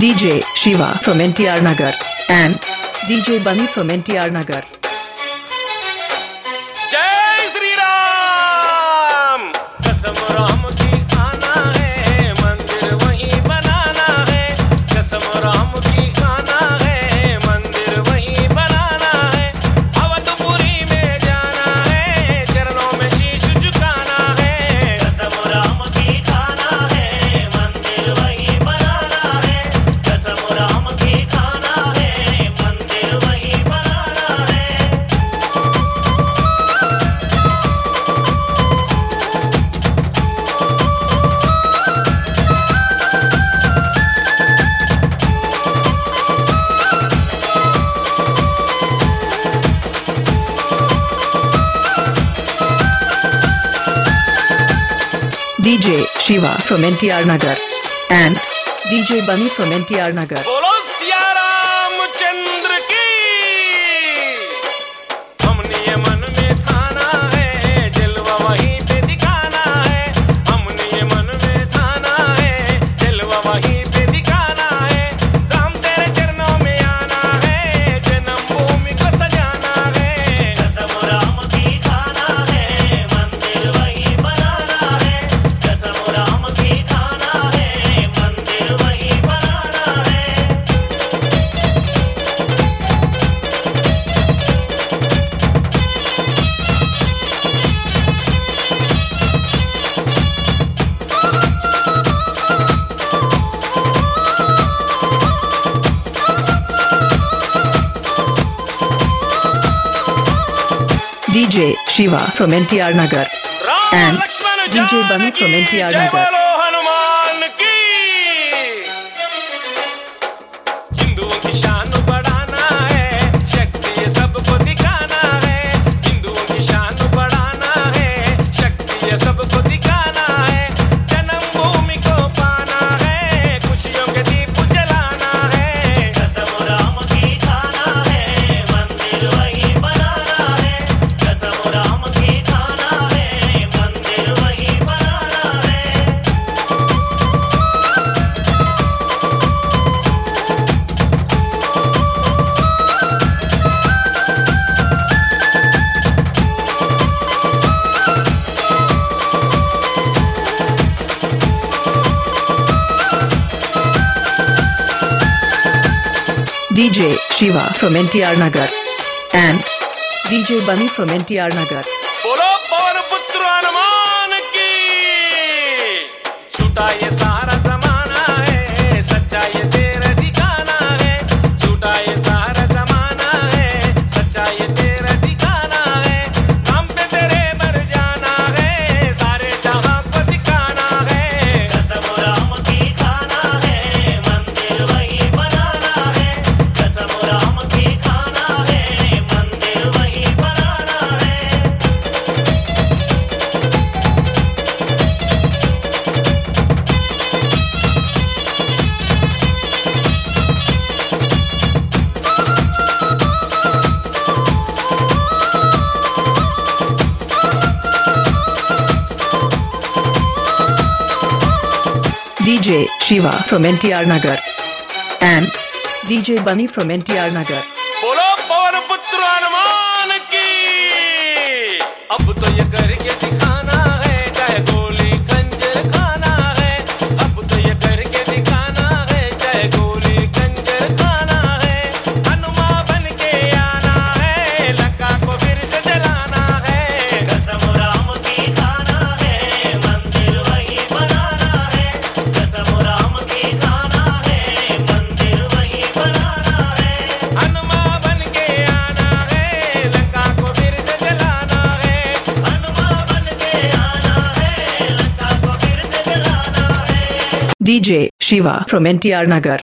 DJ Shiva from NTR Nagar and DJ Bunny from NTR Nagar. DJ Shiva from NTR Nagar and DJ Bunny from NTR Nagar. DJ Shiva from NTR Nagar and DJ Bunny from NTR Nagar. DJ Shiva from NTR Nagar and DJ Bunny from NTR Nagar. DJ Shiva from NTR Nagar and DJ Bunny from NTR Nagar. DJ Shiva from NTR Nagar.